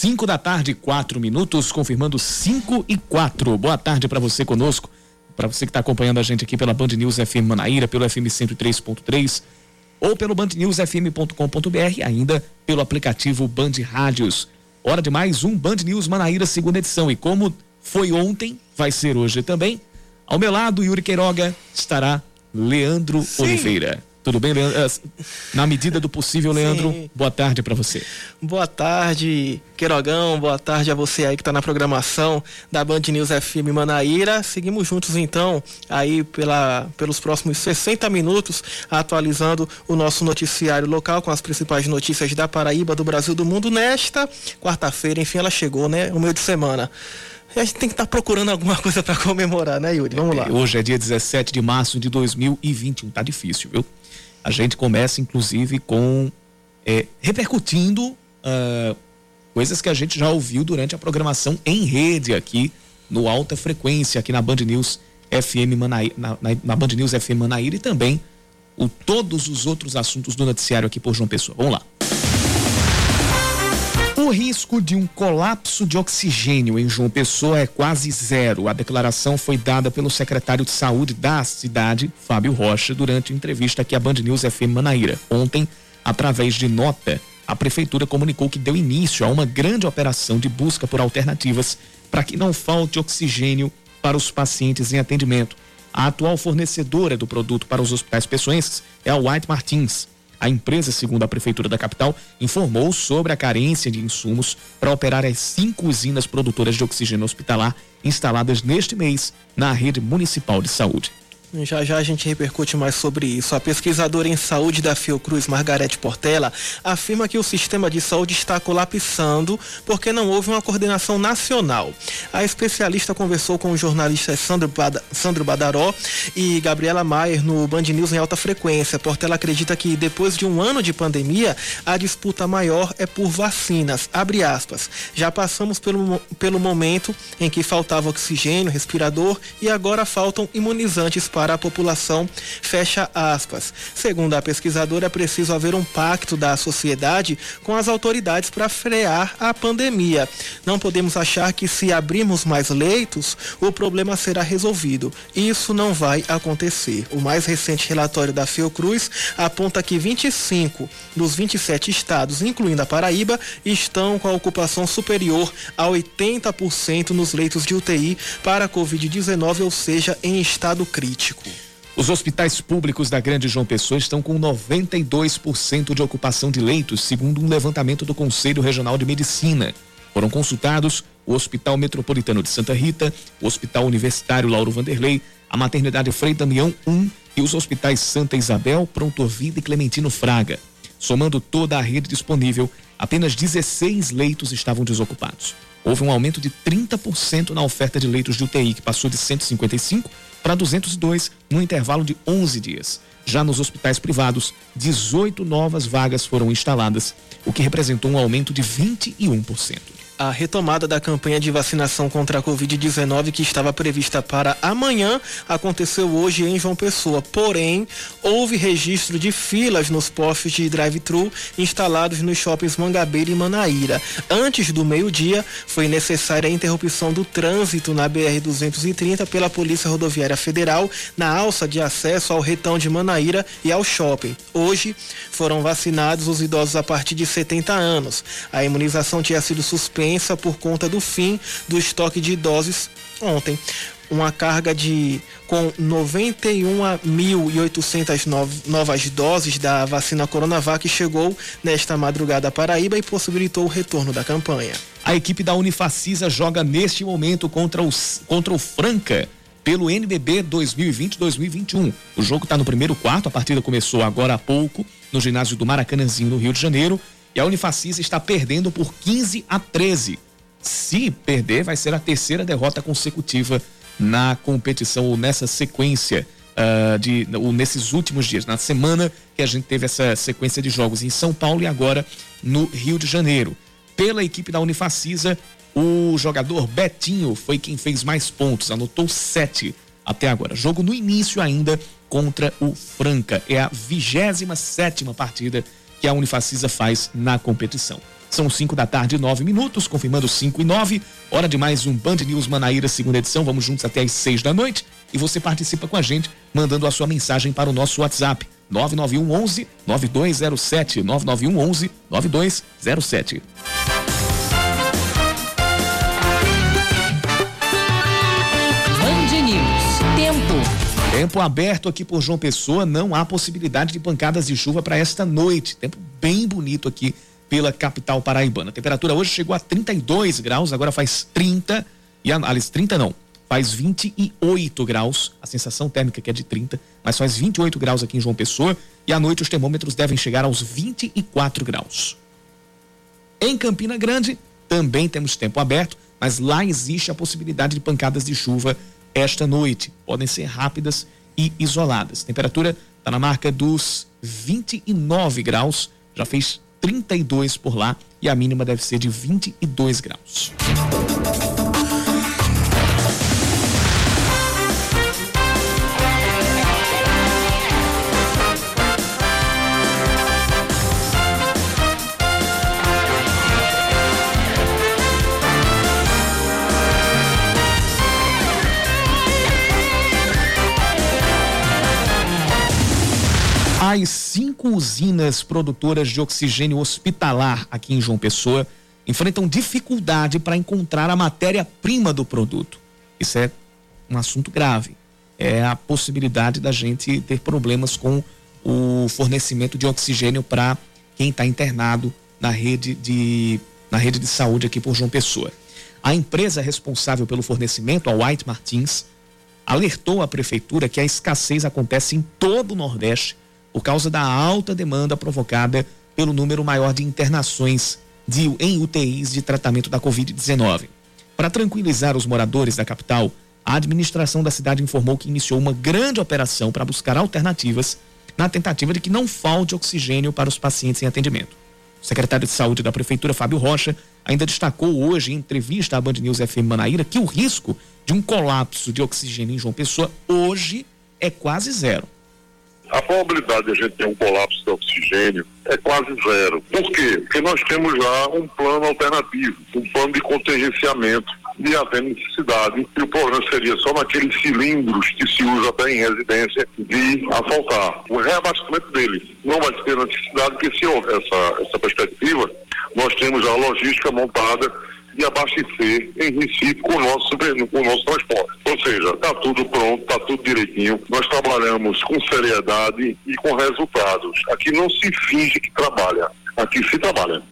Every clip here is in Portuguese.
5 da tarde, 4 minutos, confirmando 5 e 4. Boa tarde para você conosco, para você que está acompanhando a gente aqui pela Band News FM Manaíra, pelo FM 103.3 ou pelo bandnewsfm.com.br, ainda pelo aplicativo Band Rádios. Hora de mais um Band News Manaíra, segunda edição. E como foi ontem, vai ser hoje também. Ao meu lado, Yuri Queiroga, estará Leandro Sim. Oliveira. Tudo bem, Leandro? Eh, na medida do possível, Leandro, Sim. boa tarde para você. Boa tarde, Queirogão. Boa tarde a você aí que está na programação da Band News FM Manaíra. Seguimos juntos então aí pela, pelos próximos 60 minutos, atualizando o nosso noticiário local com as principais notícias da Paraíba, do Brasil, do mundo nesta quarta-feira. Enfim, ela chegou, né? O meio de semana. a gente tem que estar tá procurando alguma coisa para comemorar, né, Yuri? Vamos lá. Hoje é dia 17 de março de 2021. Tá difícil, viu? A gente começa, inclusive, com é, repercutindo uh, coisas que a gente já ouviu durante a programação em rede aqui no Alta Frequência, aqui na Band News FM Manaíra, na, na, na Band News FM Manaíra e também o, todos os outros assuntos do noticiário aqui por João Pessoa. Vamos lá. O risco de um colapso de oxigênio em João Pessoa é quase zero. A declaração foi dada pelo secretário de saúde da cidade, Fábio Rocha, durante entrevista aqui à Band News FM Manaíra. Ontem, através de nota, a prefeitura comunicou que deu início a uma grande operação de busca por alternativas para que não falte oxigênio para os pacientes em atendimento. A atual fornecedora do produto para os hospitais pessoenses é a White Martins. A empresa, segundo a Prefeitura da capital, informou sobre a carência de insumos para operar as cinco usinas produtoras de oxigênio hospitalar instaladas neste mês na rede municipal de saúde. Já já a gente repercute mais sobre isso. A pesquisadora em saúde da Fiocruz, Margarete Portela, afirma que o sistema de saúde está colapsando porque não houve uma coordenação nacional. A especialista conversou com os jornalistas Sandro, Bada, Sandro Badaró e Gabriela Maier no Band News em alta frequência. Portela acredita que depois de um ano de pandemia, a disputa maior é por vacinas. Abre aspas. Já passamos pelo, pelo momento em que faltava oxigênio, respirador e agora faltam imunizantes para para a população, fecha aspas. Segundo a pesquisadora, é preciso haver um pacto da sociedade com as autoridades para frear a pandemia. Não podemos achar que se abrirmos mais leitos, o problema será resolvido. Isso não vai acontecer. O mais recente relatório da Fiocruz aponta que 25 dos 27 estados, incluindo a Paraíba, estão com a ocupação superior a 80% nos leitos de UTI para a Covid-19, ou seja, em estado crítico. Os hospitais públicos da Grande João Pessoa estão com 92% de ocupação de leitos, segundo um levantamento do Conselho Regional de Medicina. Foram consultados o Hospital Metropolitano de Santa Rita, o Hospital Universitário Lauro Vanderlei, a Maternidade Frei Damião 1 e os hospitais Santa Isabel, Pronto Vida e Clementino Fraga. Somando toda a rede disponível, apenas 16 leitos estavam desocupados. Houve um aumento de 30% na oferta de leitos de UTI, que passou de 155 para 202 no intervalo de 11 dias. Já nos hospitais privados, 18 novas vagas foram instaladas, o que representou um aumento de 21% a retomada da campanha de vacinação contra a Covid-19 que estava prevista para amanhã aconteceu hoje em João Pessoa. Porém, houve registro de filas nos postos de drive-thru instalados nos shoppings Mangabeira e Manaíra. Antes do meio-dia, foi necessária a interrupção do trânsito na BR-230 pela Polícia Rodoviária Federal na alça de acesso ao retão de Manaíra e ao shopping. Hoje, foram vacinados os idosos a partir de 70 anos. A imunização tinha sido suspensa por conta do fim do estoque de doses ontem. Uma carga de com 91.800 novas doses da vacina Coronavac chegou nesta madrugada à Paraíba e possibilitou o retorno da campanha. A equipe da Unifacisa joga neste momento contra, os, contra o Franca pelo NBB 2020-2021. O jogo está no primeiro quarto, a partida começou agora há pouco no ginásio do Maracanãzinho, no Rio de Janeiro. E a Unifacisa está perdendo por 15 a 13. Se perder, vai ser a terceira derrota consecutiva na competição ou nessa sequência uh, de ou nesses últimos dias, na semana que a gente teve essa sequência de jogos em São Paulo e agora no Rio de Janeiro. Pela equipe da Unifacisa, o jogador Betinho foi quem fez mais pontos, anotou sete até agora. Jogo no início ainda contra o Franca. É a 27 sétima partida que a Unifacisa faz na competição. São 5 da tarde, 9 minutos, confirmando 5 e 9. Hora de mais um Band News Manaíra, segunda edição. Vamos juntos até às 6 da noite. E você participa com a gente, mandando a sua mensagem para o nosso WhatsApp. 991 11 9207. 991 11 9207. Tempo. Aberto aqui por João Pessoa, não há possibilidade de pancadas de chuva para esta noite. Tempo bem bonito aqui pela capital paraibana. A temperatura hoje chegou a 32 graus, agora faz 30, e aliás, 30 não, faz 28 graus. A sensação térmica que é de 30, mas faz 28 graus aqui em João Pessoa, e à noite os termômetros devem chegar aos 24 graus. Em Campina Grande, também temos tempo aberto, mas lá existe a possibilidade de pancadas de chuva esta noite. Podem ser rápidas e isoladas. Temperatura está na marca dos 29 graus, já fez 32 por lá e a mínima deve ser de 22 graus. As cinco usinas produtoras de oxigênio hospitalar aqui em João Pessoa enfrentam dificuldade para encontrar a matéria-prima do produto. Isso é um assunto grave. É a possibilidade da gente ter problemas com o fornecimento de oxigênio para quem está internado na rede de na rede de saúde aqui por João Pessoa. A empresa responsável pelo fornecimento, a White Martins, alertou a prefeitura que a escassez acontece em todo o Nordeste por causa da alta demanda provocada pelo número maior de internações de, em UTIs de tratamento da Covid-19. Para tranquilizar os moradores da capital, a administração da cidade informou que iniciou uma grande operação para buscar alternativas na tentativa de que não falte oxigênio para os pacientes em atendimento. O secretário de Saúde da Prefeitura, Fábio Rocha, ainda destacou hoje, em entrevista à Band News FM Manaíra, que o risco de um colapso de oxigênio em João Pessoa hoje é quase zero. A probabilidade de a gente ter um colapso de oxigênio é quase zero. Por quê? Porque nós temos lá um plano alternativo, um plano de contingenciamento de haver necessidade. E o problema seria só naqueles cilindros que se usa até em residência de asfaltar. O reabastecimento deles não vai ter necessidade, porque se houver essa, essa perspectiva, nós temos a logística montada de abastecer em Recife com o nosso, com o nosso transporte. Ou seja, está tudo pronto, está tudo direitinho. Nós trabalhamos com seriedade e com resultados. Aqui não se finge que trabalha, aqui se trabalha.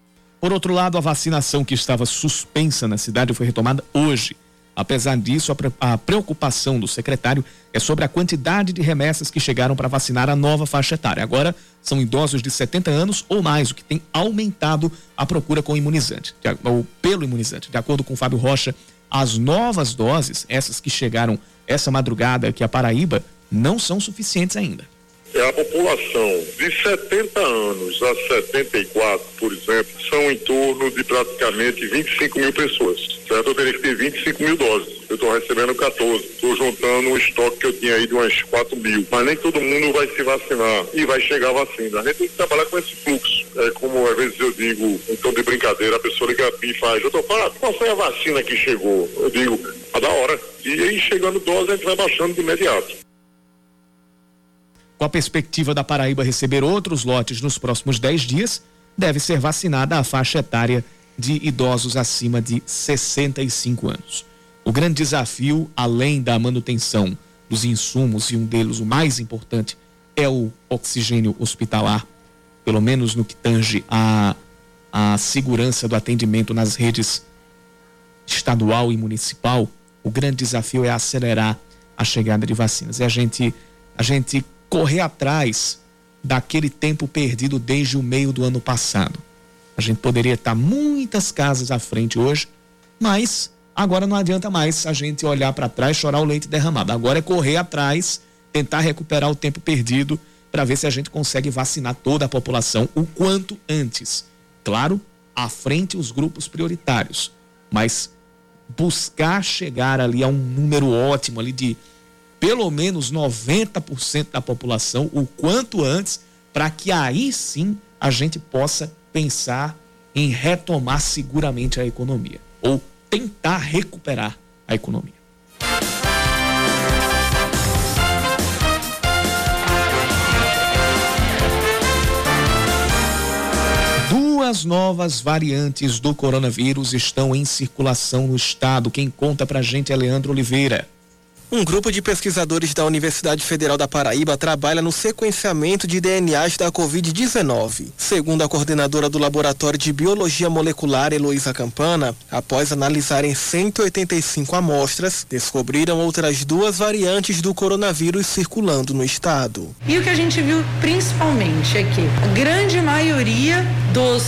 Por outro lado, a vacinação que estava suspensa na cidade foi retomada hoje. Apesar disso, a preocupação do secretário é sobre a quantidade de remessas que chegaram para vacinar a nova faixa etária. Agora, são idosos de 70 anos ou mais, o que tem aumentado a procura com imunizante, ou pelo imunizante. De acordo com Fábio Rocha, as novas doses, essas que chegaram essa madrugada aqui a Paraíba, não são suficientes ainda. É a população de 70 anos a 74, por exemplo, são em torno de praticamente 25 mil pessoas. Certo? Eu teria que ter 25 mil doses. Eu estou recebendo 14. Estou juntando um estoque que eu tinha aí de umas 4 mil. Mas nem todo mundo vai se vacinar e vai chegar a vacina. A gente tem que trabalhar com esse fluxo. É como às vezes eu digo, em tom de brincadeira, a pessoa liga e faz, doutor, para, qual foi a vacina que chegou? Eu digo, a da hora. E aí chegando dose, a gente vai baixando de imediato com a perspectiva da Paraíba receber outros lotes nos próximos 10 dias, deve ser vacinada a faixa etária de idosos acima de 65 anos. O grande desafio, além da manutenção dos insumos, e um deles, o mais importante, é o oxigênio hospitalar, pelo menos no que tange a, a segurança do atendimento nas redes estadual e municipal. O grande desafio é acelerar a chegada de vacinas. E a gente, a gente correr atrás daquele tempo perdido desde o meio do ano passado. A gente poderia estar muitas casas à frente hoje, mas agora não adianta mais a gente olhar para trás, chorar o leite derramado. Agora é correr atrás, tentar recuperar o tempo perdido para ver se a gente consegue vacinar toda a população o quanto antes. Claro, à frente os grupos prioritários, mas buscar chegar ali a um número ótimo ali de pelo menos 90% da população o quanto antes, para que aí sim a gente possa pensar em retomar seguramente a economia ou tentar recuperar a economia. Duas novas variantes do coronavírus estão em circulação no estado. Quem conta pra gente é Leandro Oliveira. Um grupo de pesquisadores da Universidade Federal da Paraíba trabalha no sequenciamento de DNAs da Covid-19. Segundo a coordenadora do Laboratório de Biologia Molecular, Heloísa Campana, após analisarem 185 amostras, descobriram outras duas variantes do coronavírus circulando no estado. E o que a gente viu principalmente é que a grande maioria dos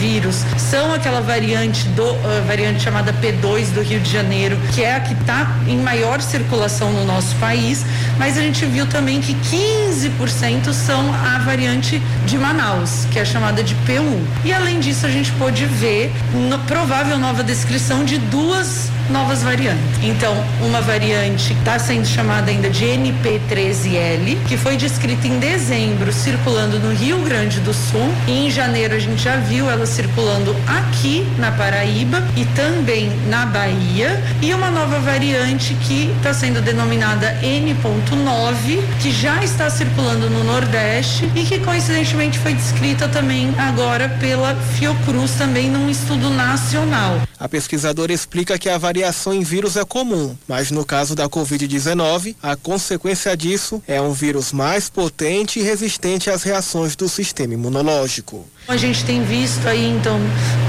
vírus são aquela variante do uh, variante chamada P2 do Rio de Janeiro, que é a que está em maior circulação no nosso país, mas a gente viu também que 15% são a variante de Manaus, que é chamada de P1. E além disso, a gente pôde ver no, provável nova descrição de duas novas variantes. Então, uma variante está sendo chamada ainda de NP13L, que foi descrita em dezembro, circulando no Rio Grande do Sul. E em janeiro a gente já viu ela circulando aqui na Paraíba e também na Bahia. E uma nova variante que está sendo denominada N.9, que já está circulando no Nordeste e que coincidentemente foi descrita também agora pela Fiocruz, também num estudo nacional. A pesquisadora explica que a variação em vírus é comum, mas no caso da Covid-19, a consequência disso é um vírus mais potente e resistente às reações do sistema imunológico. A gente tem visto aí então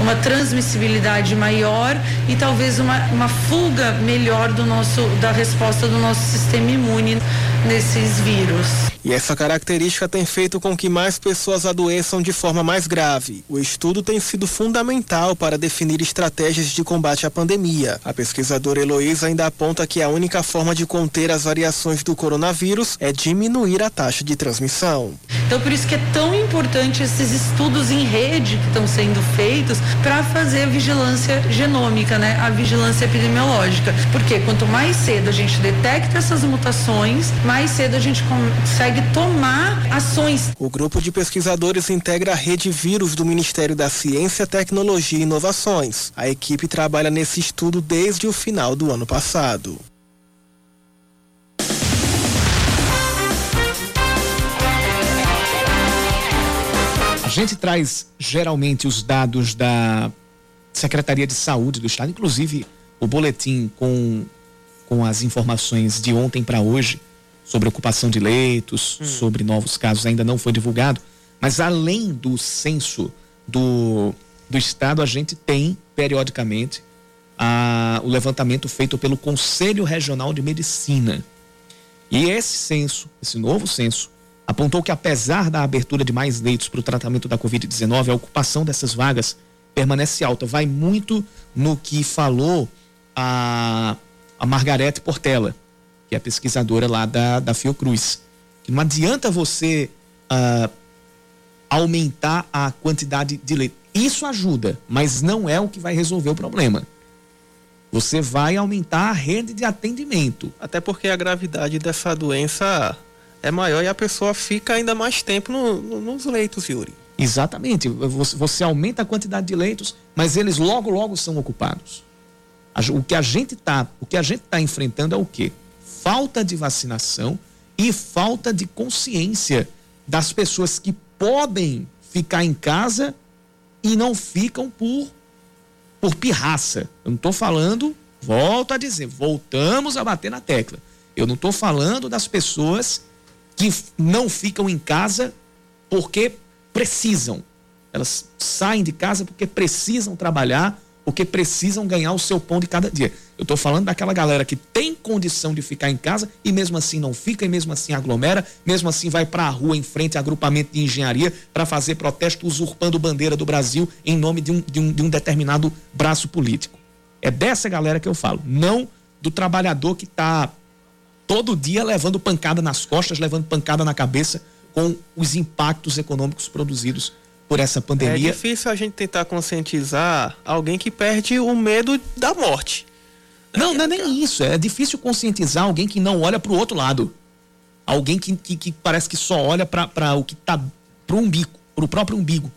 uma transmissibilidade maior e talvez uma, uma fuga melhor do nosso da resposta do nosso sistema imune nesses vírus. E essa característica tem feito com que mais pessoas adoeçam de forma mais grave. O estudo tem sido fundamental para definir estratégias de combate à pandemia. A pesquisadora Heloísa ainda aponta que a única forma de conter as variações do coronavírus é diminuir a taxa de transmissão. Então por isso que é tão importante esses estudos em rede que estão sendo feitos para fazer a vigilância genômica, né? A vigilância epidemiológica. Porque quanto mais cedo a gente detecta essas mutações, mais cedo a gente consegue tomar ações. O grupo de pesquisadores integra a rede vírus do Ministério da Ciência, Tecnologia e Inovações. A equipe trabalha nesse estudo desde o final do ano passado. Gente traz geralmente os dados da Secretaria de Saúde do Estado, inclusive o boletim com, com as informações de ontem para hoje sobre ocupação de leitos, hum. sobre novos casos, ainda não foi divulgado. Mas além do censo do, do Estado, a gente tem periodicamente a, o levantamento feito pelo Conselho Regional de Medicina. E esse censo, esse novo censo, apontou que, apesar da abertura de mais leitos para o tratamento da Covid-19, a ocupação dessas vagas permanece alta. Vai muito no que falou a, a Margarete Portela, que é pesquisadora lá da, da Fiocruz. Que não adianta você uh, aumentar a quantidade de leitos. Isso ajuda, mas não é o que vai resolver o problema. Você vai aumentar a rede de atendimento. Até porque a gravidade dessa doença é maior e a pessoa fica ainda mais tempo no, no, nos leitos, Yuri. Exatamente. Você, aumenta a quantidade de leitos, mas eles logo, logo são ocupados. O que a gente está, o que a gente está enfrentando é o quê? Falta de vacinação e falta de consciência das pessoas que podem ficar em casa e não ficam por por pirraça. Eu não estou falando, volto a dizer, voltamos a bater na tecla. Eu não estou falando das pessoas que não ficam em casa porque precisam. Elas saem de casa porque precisam trabalhar, porque precisam ganhar o seu pão de cada dia. Eu estou falando daquela galera que tem condição de ficar em casa e mesmo assim não fica, e mesmo assim aglomera, mesmo assim vai para a rua em frente a agrupamento de engenharia para fazer protesto usurpando bandeira do Brasil em nome de um, de, um, de um determinado braço político. É dessa galera que eu falo, não do trabalhador que está todo dia levando pancada nas costas, levando pancada na cabeça com os impactos econômicos produzidos por essa pandemia. É difícil a gente tentar conscientizar alguém que perde o medo da morte. Não, não é nem isso. É difícil conscientizar alguém que não olha para o outro lado. Alguém que, que, que, parece que só olha para o que está para o umbigo, para o próprio umbigo.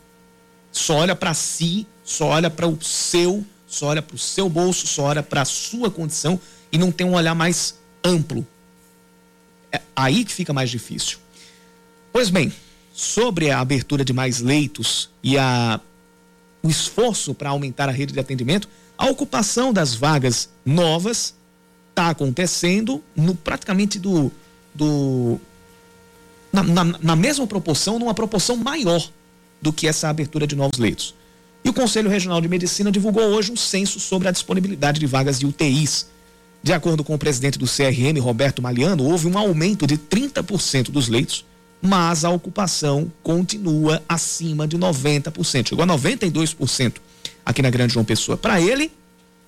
Só olha para si, só olha para o seu, só olha para o seu bolso, só olha para a sua condição e não tem um olhar mais amplo. É aí que fica mais difícil. Pois bem, sobre a abertura de mais leitos e a, o esforço para aumentar a rede de atendimento, a ocupação das vagas novas está acontecendo no praticamente do, do na, na, na mesma proporção, numa proporção maior do que essa abertura de novos leitos. E o Conselho Regional de Medicina divulgou hoje um censo sobre a disponibilidade de vagas de UTIs. De acordo com o presidente do CRM, Roberto Maliano, houve um aumento de 30% dos leitos, mas a ocupação continua acima de 90%. Chegou a 92% aqui na Grande João Pessoa. Para ele,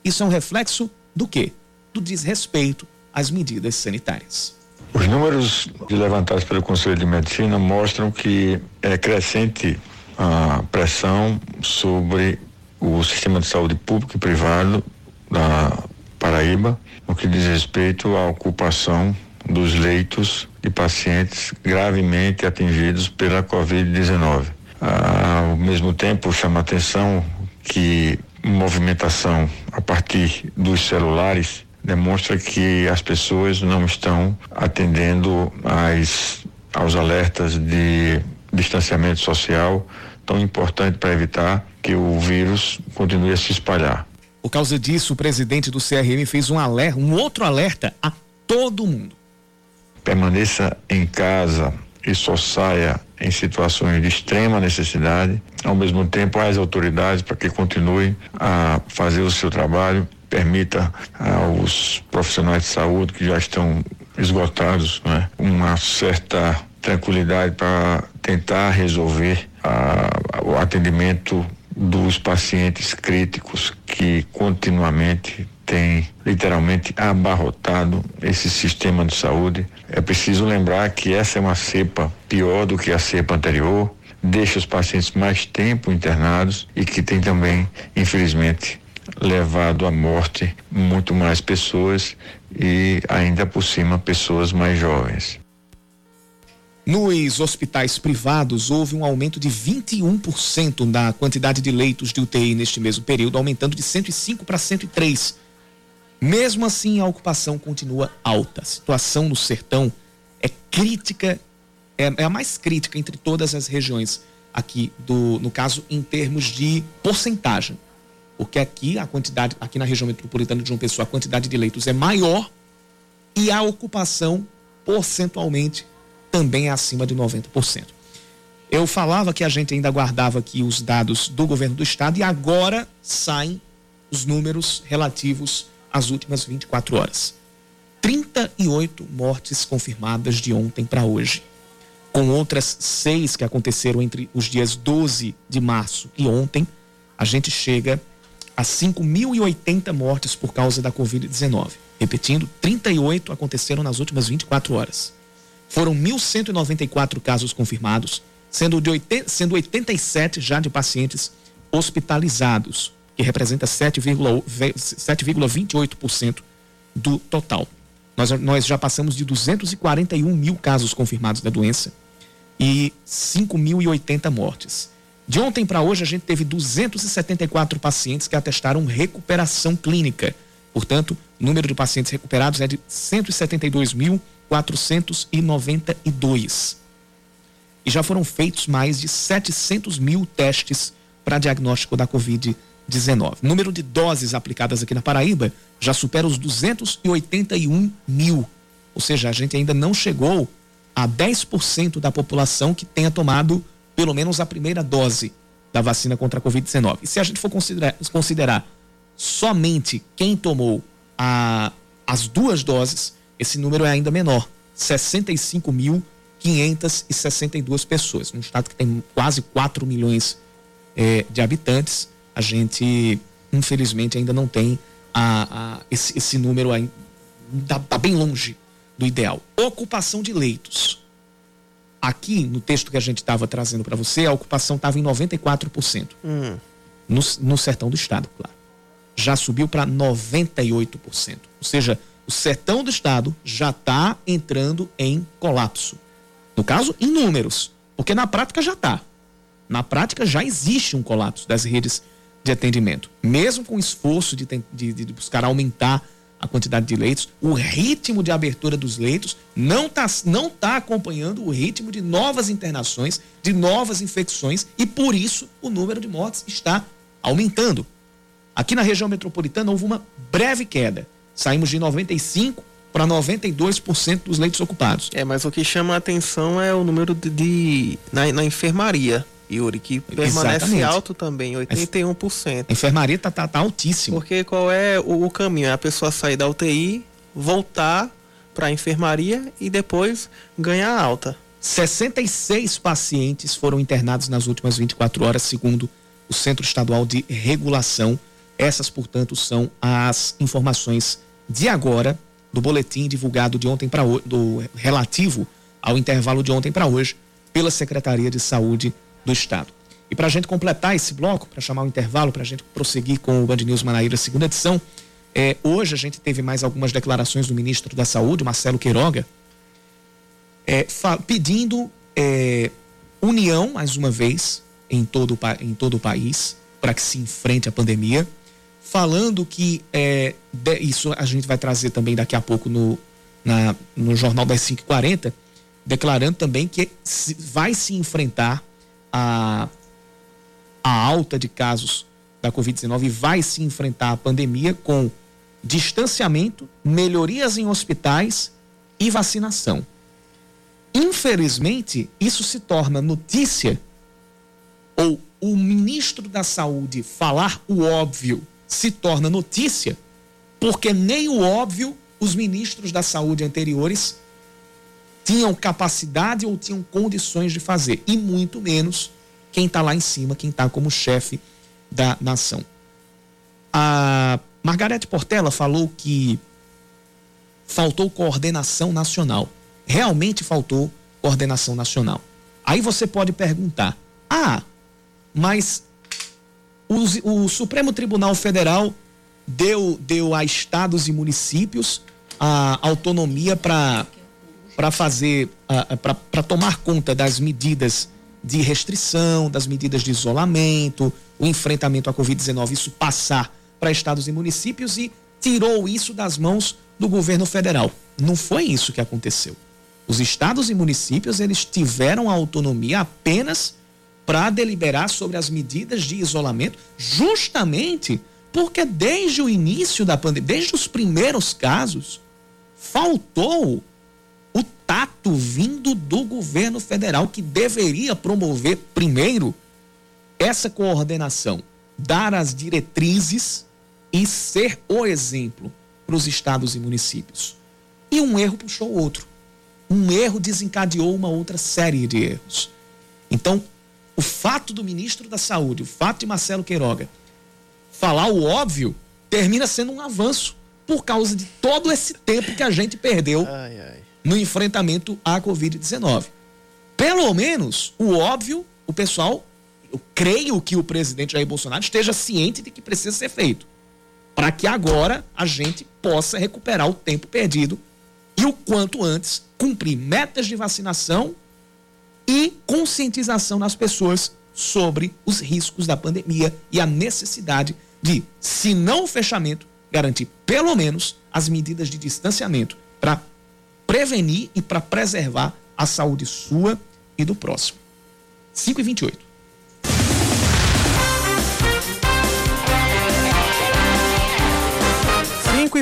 isso é um reflexo do quê? Do desrespeito às medidas sanitárias. Os números levantados pelo Conselho de Medicina mostram que é crescente a pressão sobre o sistema de saúde público e privado da Paraíba, no que diz respeito à ocupação dos leitos de pacientes gravemente atingidos pela Covid-19. Ao mesmo tempo, chama atenção que movimentação a partir dos celulares demonstra que as pessoas não estão atendendo às, aos alertas de distanciamento social tão importante para evitar que o vírus continue a se espalhar. Por causa disso, o presidente do CRM fez um alerta, um outro alerta a todo mundo. Permaneça em casa e só saia em situações de extrema necessidade. Ao mesmo tempo, as autoridades para que continuem a fazer o seu trabalho, permita aos profissionais de saúde que já estão esgotados, né, uma certa tranquilidade para tentar resolver a, o atendimento dos pacientes críticos que continuamente tem literalmente abarrotado esse sistema de saúde. É preciso lembrar que essa é uma cepa pior do que a cepa anterior, deixa os pacientes mais tempo internados e que tem também, infelizmente, levado à morte muito mais pessoas e ainda por cima pessoas mais jovens. Nos hospitais privados, houve um aumento de 21% da quantidade de leitos de UTI neste mesmo período, aumentando de 105 para 103. Mesmo assim, a ocupação continua alta. A situação no sertão é crítica, é, é a mais crítica entre todas as regiões aqui do, no caso, em termos de porcentagem. Porque aqui a quantidade, aqui na região metropolitana de João Pessoa, a quantidade de leitos é maior e a ocupação percentualmente também é acima de 90%. Eu falava que a gente ainda guardava aqui os dados do governo do estado e agora saem os números relativos às últimas 24 horas. 38 mortes confirmadas de ontem para hoje, com outras seis que aconteceram entre os dias 12 de março e ontem, a gente chega a 5.080 mortes por causa da Covid-19. Repetindo, 38 aconteceram nas últimas 24 horas. Foram 1.194 casos confirmados, sendo, de 80, sendo 87 já de pacientes hospitalizados, que representa 7,28% do total. Nós, nós já passamos de 241 mil casos confirmados da doença e 5.080 mortes. De ontem para hoje, a gente teve 274 pacientes que atestaram recuperação clínica. Portanto, o número de pacientes recuperados é de 172 mil 492. E já foram feitos mais de 700 mil testes para diagnóstico da Covid-19. O número de doses aplicadas aqui na Paraíba já supera os 281 mil. Ou seja, a gente ainda não chegou a 10% da população que tenha tomado pelo menos a primeira dose da vacina contra a Covid-19. E se a gente for considerar, considerar somente quem tomou a, as duas doses, esse número é ainda menor, 65.562 pessoas. Num estado que tem quase 4 milhões é, de habitantes, a gente, infelizmente, ainda não tem a, a esse, esse, número aí, está tá bem longe do ideal. Ocupação de leitos. Aqui, no texto que a gente estava trazendo para você, a ocupação estava em 94%. Hum. No, no sertão do estado, claro. Já subiu para 98%. Ou seja, o sertão do estado já está entrando em colapso. No caso, em números, porque na prática já está. Na prática já existe um colapso das redes de atendimento. Mesmo com o esforço de, de, de buscar aumentar a quantidade de leitos, o ritmo de abertura dos leitos não está não tá acompanhando o ritmo de novas internações, de novas infecções e por isso o número de mortes está aumentando. Aqui na região metropolitana houve uma breve queda. Saímos de 95 para 92% dos leitos ocupados. É, mas o que chama a atenção é o número de, de na, na enfermaria. Yuri, que permanece Exatamente. alto também, 81%. A enfermaria está tá, tá altíssimo. Porque qual é o, o caminho? É a pessoa sair da UTI, voltar para a enfermaria e depois ganhar alta. 66 pacientes foram internados nas últimas 24 horas, segundo o Centro Estadual de Regulação. Essas, portanto, são as informações de agora do boletim divulgado de ontem para do relativo ao intervalo de ontem para hoje pela Secretaria de Saúde do Estado. E para a gente completar esse bloco, para chamar o intervalo, para a gente prosseguir com o Band News Manaíra, segunda edição, é, hoje a gente teve mais algumas declarações do ministro da Saúde, Marcelo Queiroga, é, pedindo é, união, mais uma vez, em todo, em todo o país, para que se enfrente a pandemia, falando que é, de, isso a gente vai trazer também daqui a pouco no, na, no Jornal das 5h40, declarando também que se, vai se enfrentar a, a alta de casos da Covid-19 vai se enfrentar a pandemia com distanciamento, melhorias em hospitais e vacinação. Infelizmente, isso se torna notícia, ou o ministro da Saúde falar o óbvio se torna notícia, porque nem o óbvio os ministros da Saúde anteriores tinham capacidade ou tinham condições de fazer, e muito menos quem está lá em cima, quem está como chefe da nação. A Margarete Portela falou que faltou coordenação nacional. Realmente faltou coordenação nacional. Aí você pode perguntar: ah, mas o, o Supremo Tribunal Federal deu, deu a estados e municípios a autonomia para fazer, para tomar conta das medidas de restrição, das medidas de isolamento, o enfrentamento à Covid-19, isso passar para estados e municípios e tirou isso das mãos do governo federal. Não foi isso que aconteceu. Os estados e municípios, eles tiveram a autonomia apenas para deliberar sobre as medidas de isolamento, justamente porque desde o início da pandemia, desde os primeiros casos, faltou o tato vindo do governo federal que deveria promover primeiro essa coordenação, dar as diretrizes e ser o exemplo para os estados e municípios. E um erro puxou outro. Um erro desencadeou uma outra série de erros. Então, o fato do ministro da Saúde, o fato de Marcelo Queiroga falar o óbvio, termina sendo um avanço por causa de todo esse tempo que a gente perdeu ai, ai no enfrentamento à Covid-19. Pelo menos, o óbvio, o pessoal, eu creio que o presidente Jair Bolsonaro esteja ciente de que precisa ser feito. Para que agora a gente possa recuperar o tempo perdido e o quanto antes cumprir metas de vacinação e conscientização nas pessoas sobre os riscos da pandemia e a necessidade de, se não o fechamento, garantir pelo menos as medidas de distanciamento para prevenir e para preservar a saúde sua e do próximo. 5 e 28.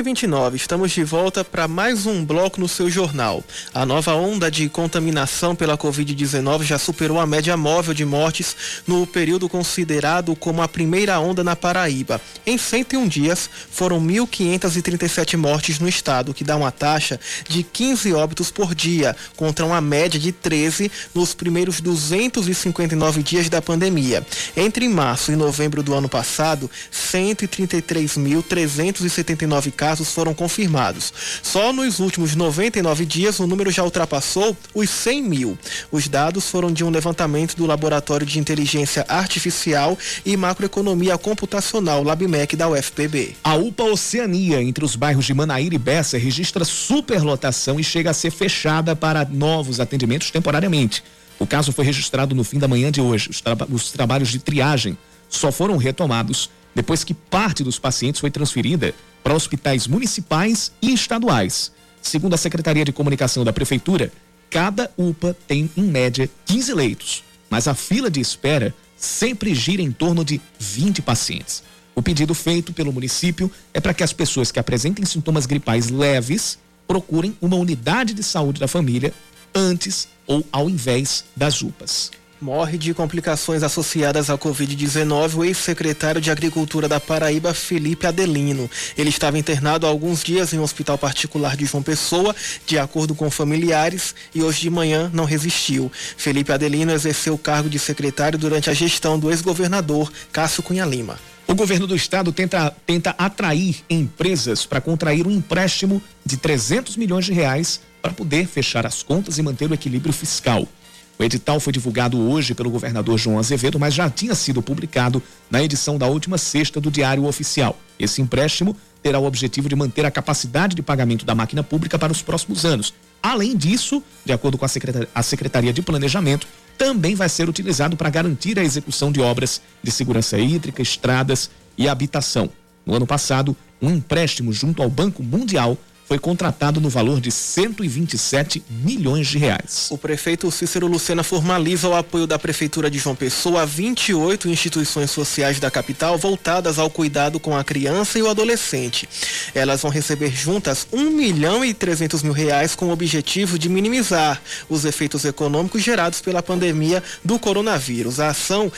5 e 29 estamos de volta para mais um bloco no seu jornal. A nova onda de contaminação pela Covid-19 já superou a média móvel de mortes no período considerado como a primeira onda na Paraíba. Em 101 dias, foram 1.537 mortes no estado, que dá uma taxa de 15 óbitos por dia, contra uma média de 13 nos primeiros 259 dias da pandemia. Entre março e novembro do ano passado, 133.379 casos foram confirmados. Só nos últimos 99 dias o número já ultrapassou os 100 mil. Os dados foram de um levantamento do Laboratório de Inteligência Artificial e Macroeconomia Computacional, LabMEC, da UFPB. A UPA Oceania, entre os bairros de Manaíra e Bessa, registra superlotação e chega a ser fechada para novos atendimentos temporariamente. O caso foi registrado no fim da manhã de hoje. Os, tra os trabalhos de triagem só foram retomados depois que parte dos pacientes foi transferida para hospitais municipais e estaduais. Segundo a Secretaria de Comunicação da Prefeitura, cada UPA tem, em média, 15 leitos, mas a fila de espera sempre gira em torno de 20 pacientes. O pedido feito pelo município é para que as pessoas que apresentem sintomas gripais leves procurem uma unidade de saúde da família antes ou ao invés das UPAs. Morre de complicações associadas à Covid-19 o ex-secretário de Agricultura da Paraíba, Felipe Adelino. Ele estava internado há alguns dias em um hospital particular de João Pessoa, de acordo com familiares, e hoje de manhã não resistiu. Felipe Adelino exerceu o cargo de secretário durante a gestão do ex-governador Cássio Cunha Lima. O governo do estado tenta, tenta atrair empresas para contrair um empréstimo de 300 milhões de reais para poder fechar as contas e manter o equilíbrio fiscal. O edital foi divulgado hoje pelo governador João Azevedo, mas já tinha sido publicado na edição da última sexta do Diário Oficial. Esse empréstimo terá o objetivo de manter a capacidade de pagamento da máquina pública para os próximos anos. Além disso, de acordo com a Secretaria, de Planejamento, também vai ser utilizado para garantir a execução de obras de segurança hídrica, estradas e habitação. No ano passado, um empréstimo junto ao Banco Mundial foi contratado no valor de 127 milhões de reais. O prefeito Cícero Lucena formaliza o apoio da Prefeitura de João Pessoa a 28 instituições sociais da capital voltadas ao cuidado com a criança e o adolescente. Elas vão receber juntas 1 milhão e 300 mil reais com o objetivo de minimizar os efeitos econômicos gerados pela pandemia do coronavírus. A ação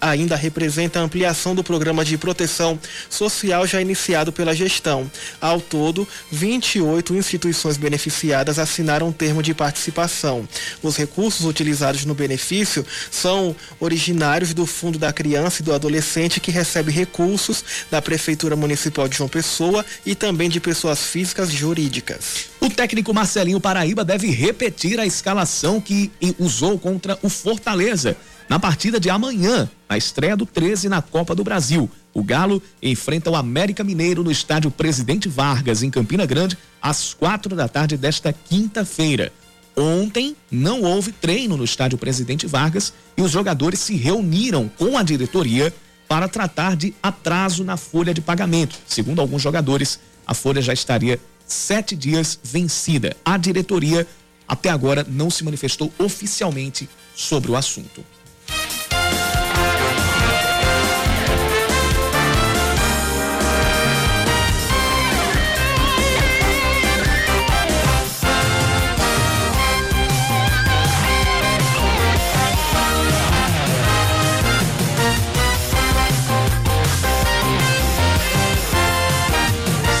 ainda representa a ampliação do programa de proteção social já iniciado pela gestão. Ao todo, 20 28 instituições beneficiadas assinaram um termo de participação. Os recursos utilizados no benefício são originários do Fundo da Criança e do Adolescente, que recebe recursos da Prefeitura Municipal de João Pessoa e também de pessoas físicas e jurídicas. O técnico Marcelinho Paraíba deve repetir a escalação que usou contra o Fortaleza na partida de amanhã, na estreia do 13 na Copa do Brasil. O Galo enfrenta o América Mineiro no estádio Presidente Vargas, em Campina Grande, às quatro da tarde desta quinta-feira. Ontem não houve treino no estádio Presidente Vargas e os jogadores se reuniram com a diretoria para tratar de atraso na folha de pagamento. Segundo alguns jogadores, a folha já estaria sete dias vencida. A diretoria até agora não se manifestou oficialmente sobre o assunto.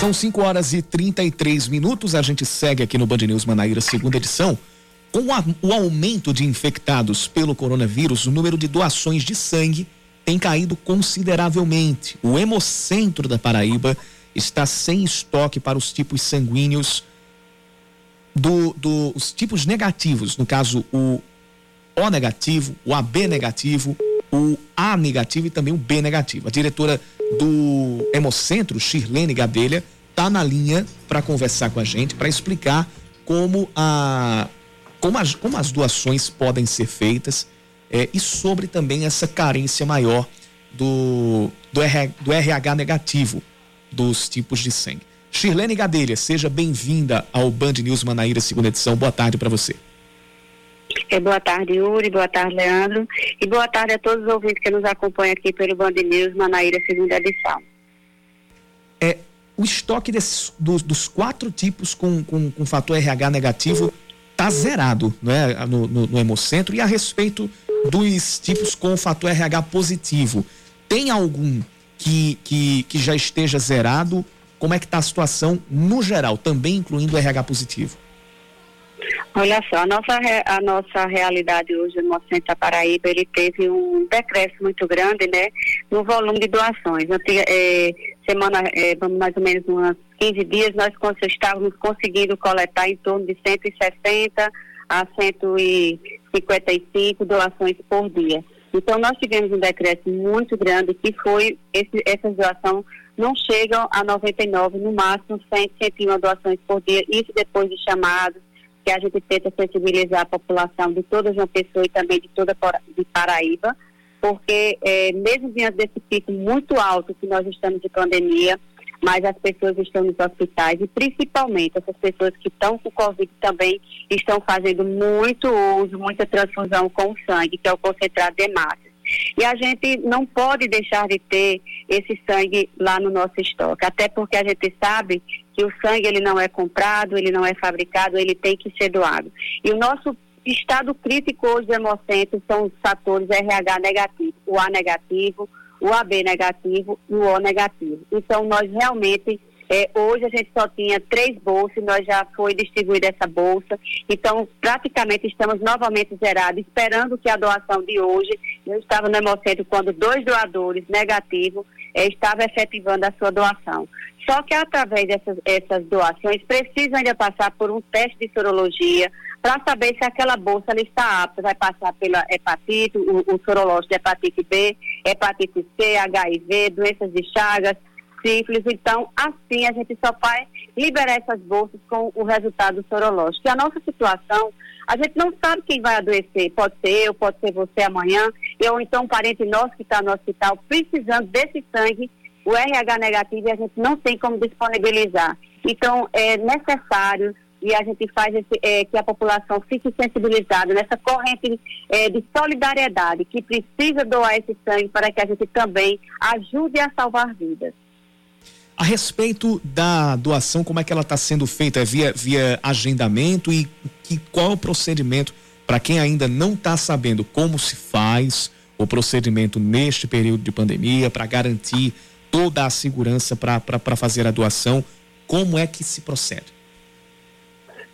São 5 horas e 33 minutos. A gente segue aqui no Band News Manaíra, segunda edição. Com o aumento de infectados pelo coronavírus, o número de doações de sangue tem caído consideravelmente. O Hemocentro da Paraíba está sem estoque para os tipos sanguíneos do, do, os tipos negativos, no caso o O negativo, o AB negativo, o A negativo e também o B negativo. A diretora do Hemocentro, Shirlene Gadelha, está na linha para conversar com a gente, para explicar como, a, como, as, como as doações podem ser feitas é, e sobre também essa carência maior do, do, RH, do RH negativo dos tipos de sangue. Shirlene Gadelha, seja bem-vinda ao Band News Manaíra, segunda edição. Boa tarde para você. É, boa tarde, Yuri. Boa tarde, Leandro. E boa tarde a todos os ouvintes que nos acompanham aqui pelo Band News Manaíra, segunda edição. É, o estoque desses, dos, dos quatro tipos com, com, com fator RH negativo está zerado né, no, no, no, Hemocentro. E a respeito dos tipos com fator RH positivo, tem algum que, que, que já estaja zerado? Como é que está a situação no geral, também incluindo o RH positivo? Olha só, a nossa, a nossa realidade hoje no Centro da Paraíba, ele teve um decréscimo muito grande, né, no volume de doações. É, semana, é, mais ou menos uns 15 dias, nós estávamos conseguindo coletar em torno de 160 a 155 doações por dia. Então, nós tivemos um decréscimo muito grande, que foi, esse, essas doações não chegam a 99, no máximo 100, 101 doações por dia, isso depois de chamados, que a gente tenta sensibilizar a população de toda João Pessoa e também de toda de Paraíba, porque é, mesmo diante desse pico muito alto que nós estamos de pandemia, mas as pessoas estão nos hospitais e principalmente essas pessoas que estão com Covid também estão fazendo muito uso, muita transfusão com sangue, que é o concentrado de hemácias. E a gente não pode deixar de ter esse sangue lá no nosso estoque, até porque a gente sabe que o sangue ele não é comprado, ele não é fabricado, ele tem que ser doado. E o nosso estado crítico hoje do hemocentro são os fatores RH negativo, o A negativo, o AB negativo e o O negativo. Então, nós realmente, é, hoje a gente só tinha três bolsas, nós já foi distribuída essa bolsa, então praticamente estamos novamente zerados, esperando que a doação de hoje, eu estava no Hemocentro quando dois doadores negativos é, estavam efetivando a sua doação. Só que através dessas essas doações precisam ainda passar por um teste de sorologia, para saber se aquela bolsa está apta. Vai passar pela hepatite, o, o sorológico de hepatite B, hepatite C, HIV, doenças de Chagas, sífilis. Então, assim a gente só vai liberar essas bolsas com o resultado sorológico. E a nossa situação, a gente não sabe quem vai adoecer. Pode ser eu, pode ser você amanhã, ou então um parente nosso que está no hospital precisando desse sangue, o RH negativo, e a gente não tem como disponibilizar. Então, é necessário e a gente faz esse, é, que a população fique sensibilizada nessa corrente é, de solidariedade que precisa doar esse sangue para que a gente também ajude a salvar vidas. A respeito da doação, como é que ela está sendo feita? É via, via agendamento e que, qual o procedimento para quem ainda não está sabendo como se faz o procedimento neste período de pandemia para garantir toda a segurança para fazer a doação? Como é que se procede?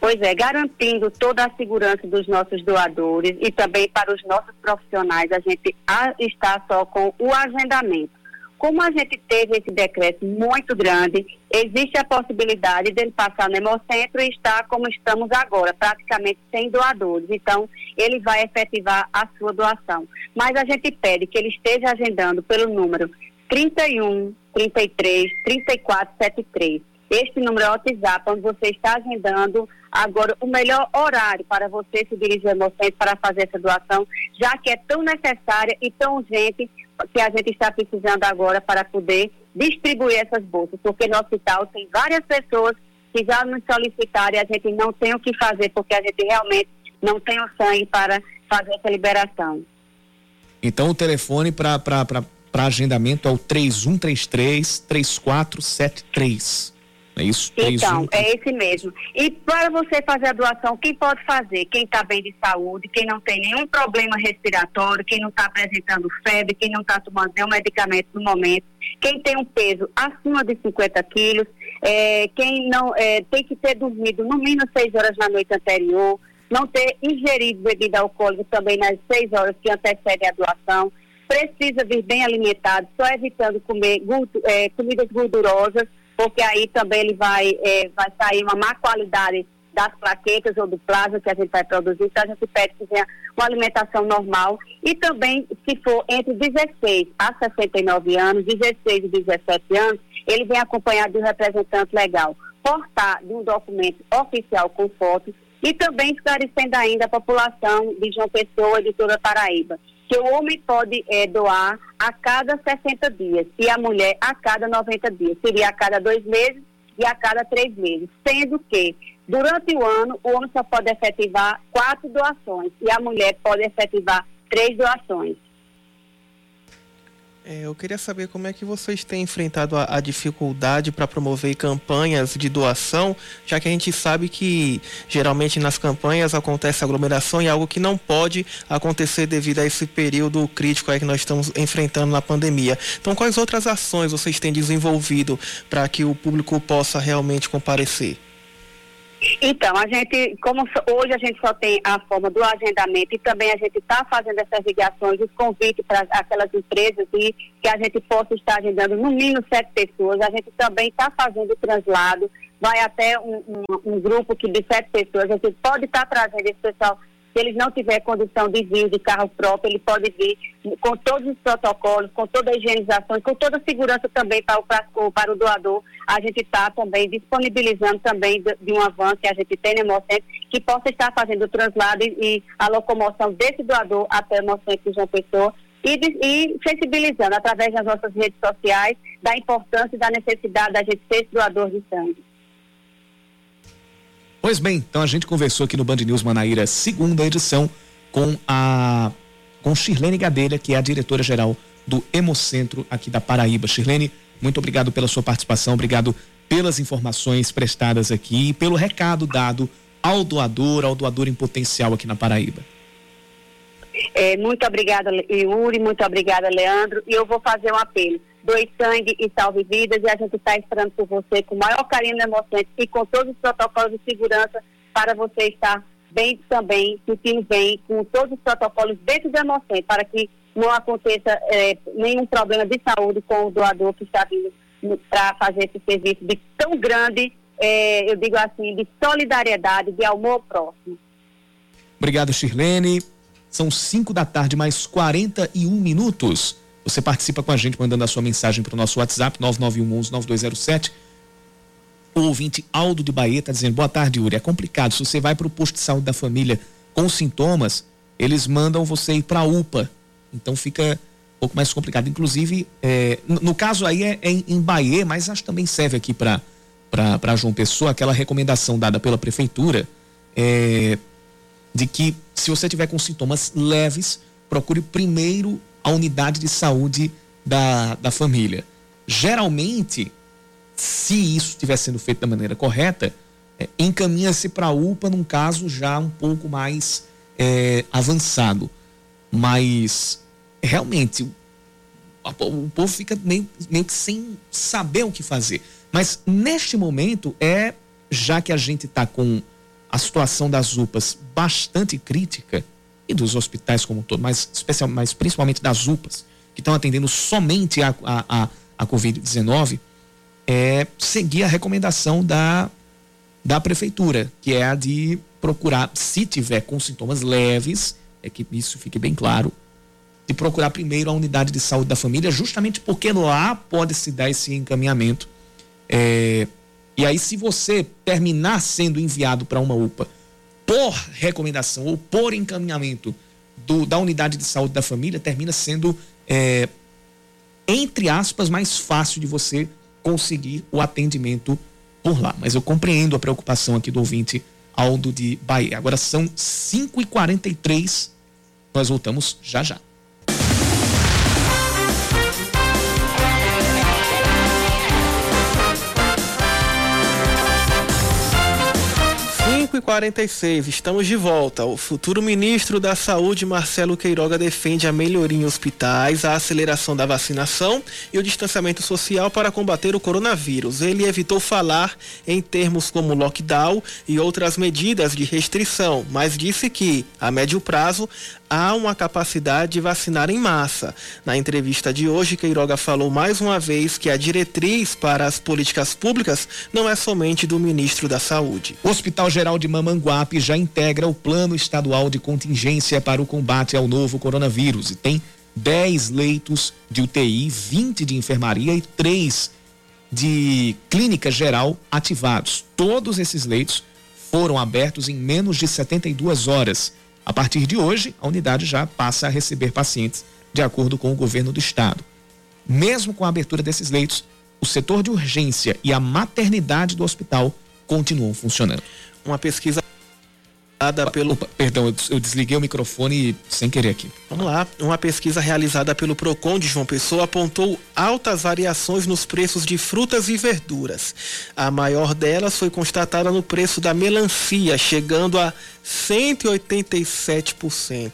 Pois é, garantindo toda a segurança dos nossos doadores e também para os nossos profissionais, a gente está só com o agendamento. Como a gente teve esse decreto muito grande, existe a possibilidade dele passar no Hemocentro e estar como estamos agora, praticamente sem doadores. Então, ele vai efetivar a sua doação. Mas a gente pede que ele esteja agendando pelo número 31 33 34 73. Este número é o WhatsApp, onde você está agendando agora o melhor horário para você se dirigir ao Hemocentro para fazer essa doação, já que é tão necessária e tão urgente que a gente está precisando agora para poder distribuir essas bolsas, porque no hospital tem várias pessoas que já nos solicitaram e a gente não tem o que fazer, porque a gente realmente não tem o sangue para fazer essa liberação. Então o telefone para agendamento é o 3133 3473. É isso? Então, é esse mesmo. E para você fazer a doação, quem pode fazer? Quem está bem de saúde, quem não tem nenhum problema respiratório, quem não está apresentando febre, quem não está tomando nenhum medicamento no momento, quem tem um peso acima de 50 quilos, é, quem não é, tem que ter dormido no mínimo 6 horas na noite anterior, não ter ingerido bebida alcoólica também nas 6 horas que antecedem a doação, precisa vir bem alimentado, só evitando comer é, comidas gordurosas, porque aí também ele vai, é, vai sair uma má qualidade das plaquetas ou do plasma que a gente vai produzir, então a gente pede que tenha uma alimentação normal. E também, se for entre 16 a 69 anos, 16 e 17 anos, ele vem acompanhado de um representante legal, portar de um documento oficial com fotos e também esclarecendo ainda a população de João Pessoa e de toda Paraíba que o homem pode é, doar a cada 60 dias e a mulher a cada 90 dias. Seria a cada dois meses e a cada três meses. Sendo que, durante o ano, o homem só pode efetivar quatro doações e a mulher pode efetivar três doações. É, eu queria saber como é que vocês têm enfrentado a, a dificuldade para promover campanhas de doação, já que a gente sabe que geralmente nas campanhas acontece aglomeração e é algo que não pode acontecer devido a esse período crítico que nós estamos enfrentando na pandemia. Então, quais outras ações vocês têm desenvolvido para que o público possa realmente comparecer? Então, a gente, como hoje a gente só tem a forma do agendamento e também a gente está fazendo essas ligações, os convites para aquelas empresas e que a gente possa estar agendando no mínimo sete pessoas, a gente também está fazendo o translado, vai até um, um, um, grupo que de sete pessoas, a gente pode estar tá trazendo esse pessoal se eles não tiver condição de vir de carro próprio, ele pode vir com todos os protocolos, com toda a higienização, com toda a segurança também para o, para o doador. A gente está também disponibilizando também de, de, uma van que a gente tem no Hemocentro, que possa estar fazendo o translado e, e, a locomoção desse doador até o Hemocentro João Pessoa, e, e sensibilizando através das nossas redes sociais da importância e da necessidade da gente ser doador de sangue. Pois bem, então a gente conversou aqui no Band News Manaíra, segunda edição, com a com Shirlene Gadelha, que é a diretora-geral do Hemocentro aqui da Paraíba. Shirlene, muito obrigado pela sua participação, obrigado pelas informações prestadas aqui e pelo recado dado ao doador, ao doador em potencial aqui na Paraíba. É, muito obrigada, Yuri, muito obrigada, Leandro. E eu vou fazer um apelo doe sangue e salve vidas e a gente está esperando por você com o maior carinho e emoção e com todos os protocolos de segurança para você estar bem também, sentindo bem, com todos os protocolos dentro do Hemocentro, para que não aconteça é, nenhum problema de saúde com o doador que está vindo para fazer esse serviço de tão grande, é, eu digo assim, de solidariedade, de amor próximo. Obrigado, Shirlene. São 5 da tarde, mais 41 minutos. Você participa com a gente mandando a sua mensagem para o nosso WhatsApp 9911-9207. O ouvinte Aldo de Bahia está dizendo: Boa tarde, Yuri. É complicado. Se você vai para o posto de saúde da família com sintomas, eles mandam você ir para a UPA. Então fica um pouco mais complicado. Inclusive, é, no, caso aí é, é em, em Bahia, mas acho que também serve aqui para João Pessoa aquela recomendação dada pela prefeitura é, de que se você tiver com sintomas leves, procure primeiro a unidade de saúde da, da família. Geralmente, se isso estiver sendo feito da maneira correta, é, encaminha-se para a UPA num caso já um pouco mais é, avançado. Mas, realmente, o, o povo fica meio, meio que sem saber o que fazer. Mas, neste momento, é já que a gente está com a situação das UPAs bastante crítica, e dos hospitais como um todo, mas, especial, mas principalmente das UPAs, que estão atendendo somente a, a, a, a Covid-19, é seguir a recomendação da, da prefeitura, que é a de procurar, se tiver com sintomas leves, é que isso fique bem claro, de procurar primeiro a unidade de saúde da família, justamente porque lá pode se dar esse encaminhamento. É, e aí, se você terminar sendo enviado para uma UPA por recomendação ou por encaminhamento do, da unidade de saúde da família, termina sendo, é, entre aspas, mais fácil de você conseguir o atendimento por lá. Mas eu compreendo a preocupação aqui do ouvinte Aldo de Bahia. Agora são 5h43, nós voltamos já já. 5 e 46 estamos de volta. O futuro ministro da Saúde, Marcelo Queiroga, defende a melhoria em hospitais, a aceleração da vacinação e o distanciamento social para combater o coronavírus. Ele evitou falar em termos como lockdown e outras medidas de restrição, mas disse que, a médio prazo, há uma capacidade de vacinar em massa. Na entrevista de hoje, Queiroga falou mais uma vez que a diretriz para as políticas públicas não é somente do ministro da Saúde. O Hospital Geral de Mamanguape já integra o Plano Estadual de Contingência para o combate ao novo coronavírus e tem 10 leitos de UTI, 20 de enfermaria e 3 de clínica geral ativados. Todos esses leitos foram abertos em menos de 72 horas a partir de hoje, a unidade já passa a receber pacientes de acordo com o governo do estado. Mesmo com a abertura desses leitos, o setor de urgência e a maternidade do hospital continuam funcionando. Uma pesquisa pelo. Opa, perdão, eu, desliguei o microfone sem querer aqui. Vamos lá. Uma pesquisa realizada pelo PROCON de João Pessoa apontou altas variações nos preços de frutas e verduras. A maior delas foi constatada no preço da melancia, chegando a 187%.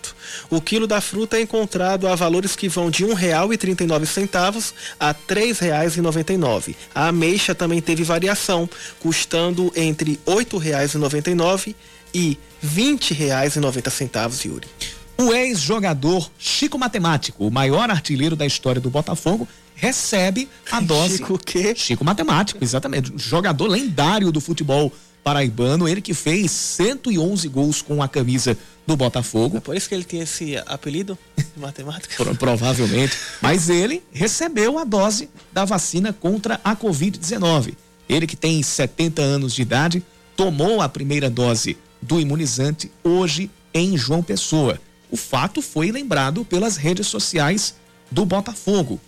O quilo da fruta é encontrado a valores que vão de R$ 1,39 a R$ 3,99. A ameixa também teve variação, custando entre R$ 8,99 e R$ 20,90, Yuri. O ex-jogador Chico Matemático, o maior artilheiro da história do Botafogo, recebe a dose. Chico o quê? Chico Matemático, exatamente. Jogador lendário do futebol paraibano, ele que fez 111 gols com a camisa do Botafogo. É por isso que ele tem esse apelido, matemática? Pro, provavelmente. Mas ele recebeu a dose da vacina contra a Covid-19. Ele que tem 70 anos de idade, tomou a primeira dose do imunizante hoje em João Pessoa. o fato foi lembrado pelas redes sociais do Botafogo.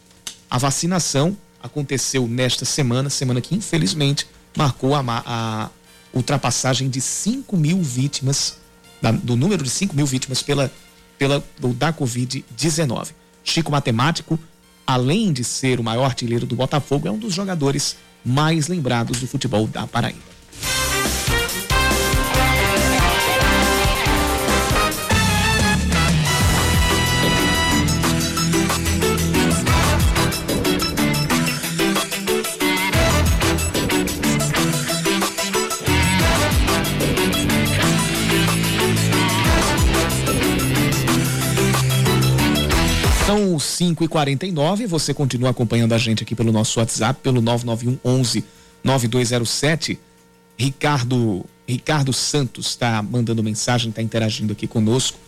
A vacinação aconteceu nesta semana, semana que infelizmente marcou a, a ultrapassagem de 5 mil vítimas, da, do número de 5 mil vítimas pela, pela, da Covid-19. Chico Matemático, além de ser o maior artilheiro do Botafogo, é um dos jogadores mais lembrados do futebol da Paraíba. 5 e 49 você continua acompanhando a gente aqui pelo nosso WhatsApp, pelo 991 11 9207. Ricardo, Ricardo Santos está mandando mensagem, está interagindo aqui conosco.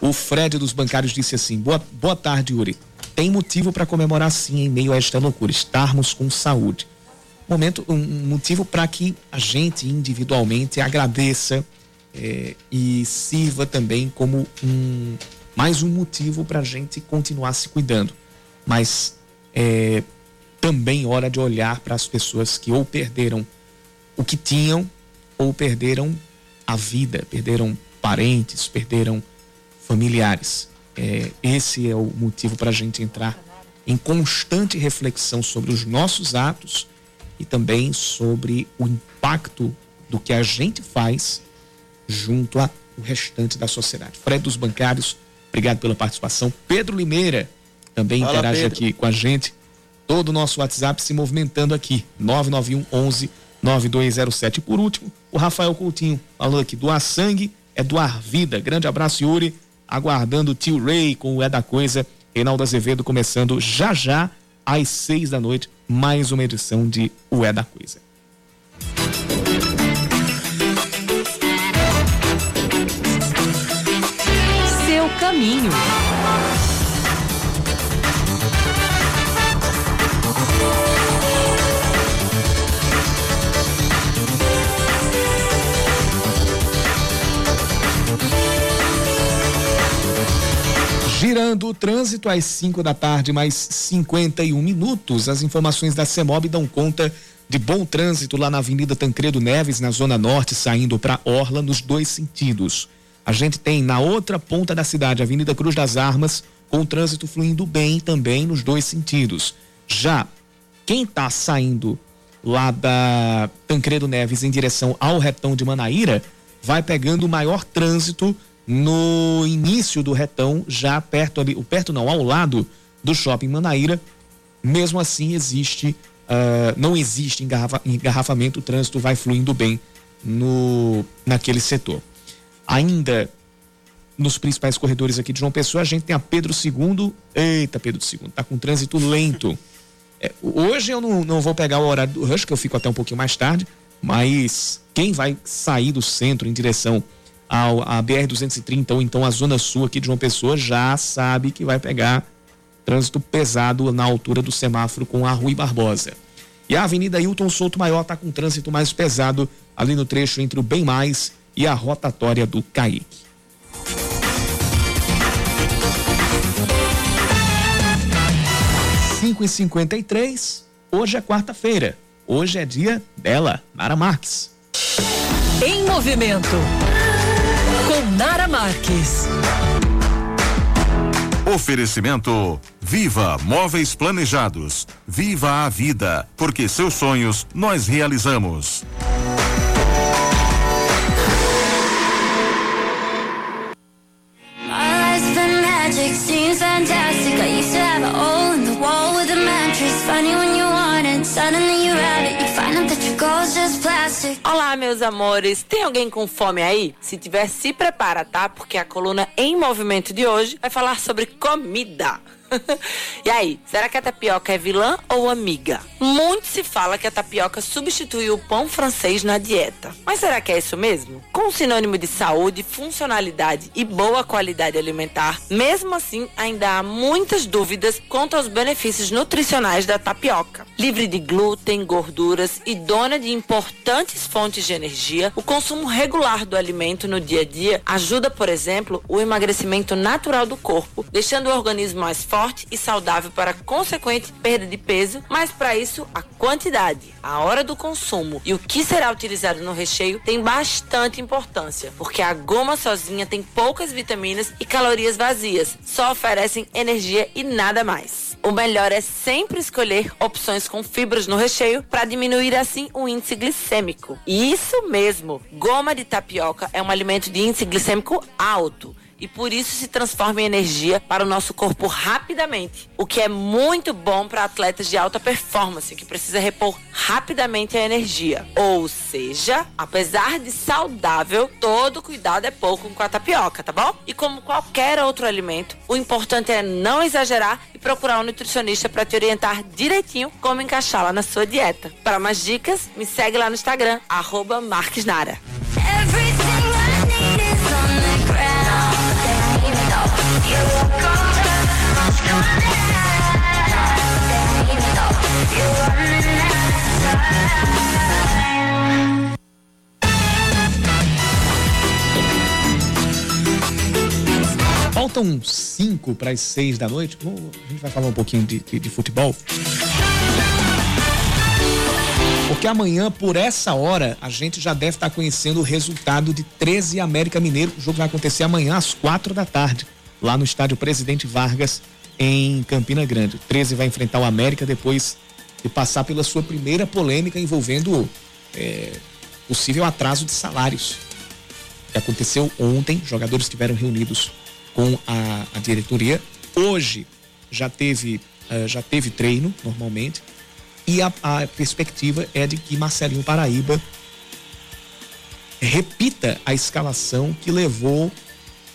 O Fred dos Bancários disse assim: boa, boa tarde, Yuri. Tem motivo para comemorar sim em meio a esta loucura, estarmos com saúde. Momento, um motivo para que a gente individualmente agradeça eh, e sirva também como um, mais um motivo para a gente continuar se cuidando. Mas é também hora de olhar para as pessoas que ou perderam o que tinham ou perderam a vida, perderam parentes, perderam familiares. É, esse é o motivo para a gente entrar em constante reflexão sobre os nossos atos e também sobre o impacto do que a gente faz junto ao restante da sociedade. Fred dos Bancários Obrigado pela participação. Pedro Limeira também Fala, interage Pedro. aqui com a gente. Todo o nosso WhatsApp se movimentando aqui. 991 11 9207. E por último, o Rafael Coutinho falando aqui: doar sangue é doar vida. Grande abraço, Yuri. Aguardando o tio Ray com o É da Coisa. Reinaldo Azevedo começando já já às seis da noite. Mais uma edição de O É da Coisa. Girando o trânsito às 5 da tarde, mais 51 minutos. As informações da CEMOB dão conta de bom trânsito lá na Avenida Tancredo Neves, na Zona Norte, saindo para Orla, nos dois sentidos. A gente tem na outra ponta da cidade, Avenida Cruz das Armas, com o trânsito fluindo bem também nos dois sentidos. Já quem está saindo lá da Tancredo Neves em direção ao retão de Manaíra, vai pegando o maior trânsito no início do retão, já perto ali, perto não, ao lado do shopping Manaíra. Mesmo assim, existe, uh, não existe engarrafa, engarrafamento, o trânsito vai fluindo bem no naquele setor. Ainda nos principais corredores aqui de João Pessoa, a gente tem a Pedro II. Eita, Pedro II, tá com trânsito lento. É, hoje eu não, não vou pegar o horário do rush, que eu fico até um pouquinho mais tarde, mas quem vai sair do centro em direção ao, à BR-230 ou então à Zona Sul aqui de João Pessoa já sabe que vai pegar trânsito pesado na altura do semáforo com a Rui Barbosa. E a Avenida Hilton Souto Maior está com trânsito mais pesado ali no trecho entre o Bem Mais e a rotatória do Caique. Cinco e cinquenta e três, hoje é quarta-feira. Hoje é dia dela, Nara Marques. Em movimento, com Nara Marques. Oferecimento Viva Móveis Planejados. Viva a vida, porque seus sonhos nós realizamos. Seems fantastic. I used to have a hole in the wall with a mattress. Funny when you want it, suddenly you have it. You find out that your goal's just plastic. Olá, meus amores. Tem alguém com fome aí? Se tiver, se prepara, tá? Porque a coluna em movimento de hoje vai falar sobre comida. e aí, será que a tapioca é vilã ou amiga? Muito se fala que a tapioca substituiu o pão francês na dieta. Mas será que é isso mesmo? Com sinônimo de saúde, funcionalidade e boa qualidade alimentar, mesmo assim ainda há muitas dúvidas quanto aos benefícios nutricionais da tapioca. Livre de glúten, gorduras e dona de importantes fontes de energia, o consumo regular do alimento no dia a dia ajuda, por exemplo, o emagrecimento natural do corpo, deixando o organismo mais forte e saudável para consequente perda de peso, mas para isso a quantidade, a hora do consumo e o que será utilizado no recheio tem bastante importância, porque a goma sozinha tem poucas vitaminas e calorias vazias, só oferecem energia e nada mais. O melhor é sempre escolher opções com fibras no recheio para diminuir assim o índice glicêmico. Isso mesmo, goma de tapioca é um alimento de índice glicêmico alto e por isso se transforma em energia para o nosso corpo rapidamente, o que é muito bom para atletas de alta performance que precisa repor rapidamente a energia. Ou seja, apesar de saudável, todo cuidado é pouco com a tapioca, tá bom? E como qualquer outro alimento, o importante é não exagerar e procurar um nutricionista para te orientar direitinho como encaixá-la na sua dieta. Para mais dicas, me segue lá no Instagram, arroba Marquesnara. Faltam cinco para as seis da noite. A gente vai falar um pouquinho de, de, de futebol. Porque amanhã, por essa hora, a gente já deve estar conhecendo o resultado de 13 América Mineiro. O jogo vai acontecer amanhã às quatro da tarde, lá no estádio Presidente Vargas, em Campina Grande. O 13 vai enfrentar o América depois de passar pela sua primeira polêmica envolvendo é, possível atraso de salários. Que aconteceu ontem, jogadores estiveram reunidos com a, a diretoria. Hoje já teve, uh, já teve treino, normalmente e a, a perspectiva é de que Marcelinho Paraíba repita a escalação que levou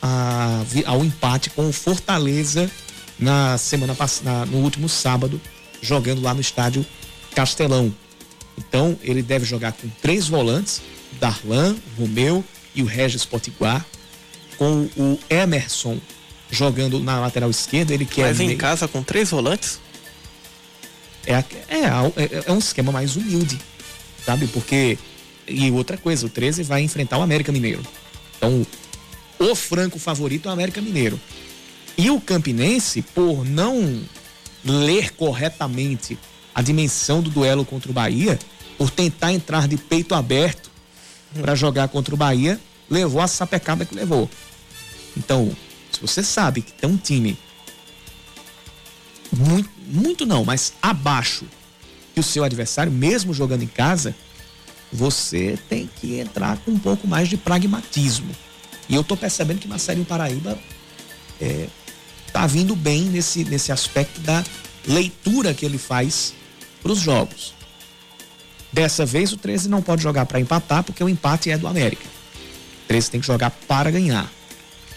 a, ao empate com o Fortaleza na semana passada, no último sábado, jogando lá no estádio Castelão. Então, ele deve jogar com três volantes: Darlan, Romeu e o Regis Potiguar, com o Emerson jogando na lateral esquerda. Ele quer. Mas em meio... casa com três volantes? É, é, é, é um esquema mais humilde, sabe? Porque. E outra coisa, o 13 vai enfrentar o América Mineiro. Então, o franco favorito é o América Mineiro. E o Campinense, por não ler corretamente a dimensão do duelo contra o Bahia, por tentar entrar de peito aberto para jogar contra o Bahia, levou a sapecada que levou. Então, se você sabe que tem um time muito, muito não, mas abaixo que o seu adversário, mesmo jogando em casa, você tem que entrar com um pouco mais de pragmatismo. E eu tô percebendo que Marcelinho Paraíba é, tá vindo bem nesse, nesse aspecto da leitura que ele faz para os jogos. Dessa vez o 13 não pode jogar para empatar porque o empate é do América. O 13 tem que jogar para ganhar.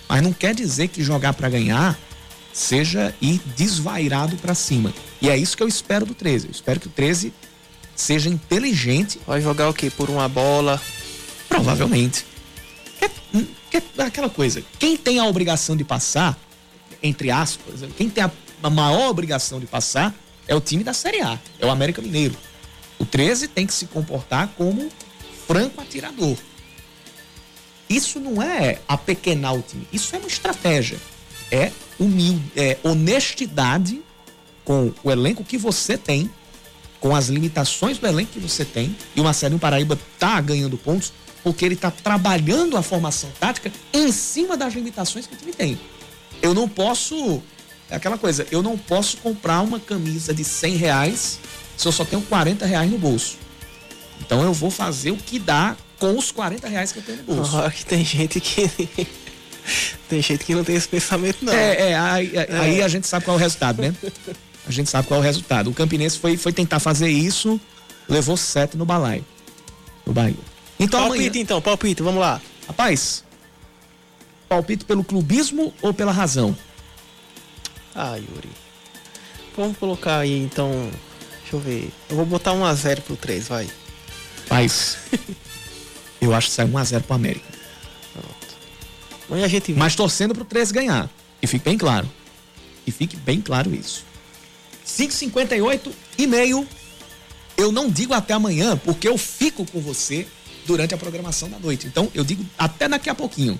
Mas não quer dizer que jogar para ganhar seja ir desvairado para cima. E é isso que eu espero do 13. Eu espero que o 13 seja inteligente. Vai jogar o quê? Por uma bola? Provavelmente. É, é aquela coisa. Quem tem a obrigação de passar, entre aspas, quem tem a, a maior obrigação de passar é o time da Série A, é o América Mineiro. O 13 tem que se comportar como franco atirador. Isso não é apequenar o time, isso é uma estratégia. É humilde, é, honestidade com o elenco que você tem, com as limitações do elenco que você tem, e o Marcelinho Paraíba tá ganhando pontos porque ele tá trabalhando a formação tática em cima das limitações que o time tem. Eu não posso, é aquela coisa, eu não posso comprar uma camisa de 100 reais se eu só tenho 40 reais no bolso. Então eu vou fazer o que dá com os 40 reais que eu tenho no bolso. Oh, que tem gente que tem gente que não tem esse pensamento, não. É, é, aí, é. aí a gente sabe qual é o resultado, né? A gente sabe qual é o resultado. O Campinense foi, foi tentar fazer isso, levou sete no balaio. No Bahia. Então, palpite amanhã... então, palpite, vamos lá. Rapaz, palpite pelo clubismo ou pela razão? Ah, Yuri. vamos colocar aí então. Deixa eu ver. Eu vou botar 1x0 pro 3, vai. Mas. eu acho que sai 1x0 pro América. Pronto. Amanhã a gente Mas torcendo pro 13 ganhar. E fique bem claro. E fique bem claro isso. 5h58 e meio. Eu não digo até amanhã, porque eu fico com você durante a programação da noite. Então eu digo até daqui a pouquinho.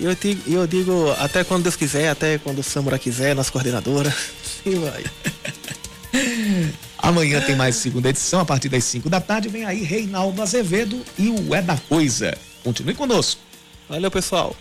Eu digo, eu digo até quando Deus quiser, até quando o Samura quiser, nossa coordenadora. E vai. Amanhã tem mais segunda edição, a partir das 5 da tarde. Vem aí Reinaldo Azevedo e o É da Coisa. Continue conosco. Valeu, pessoal.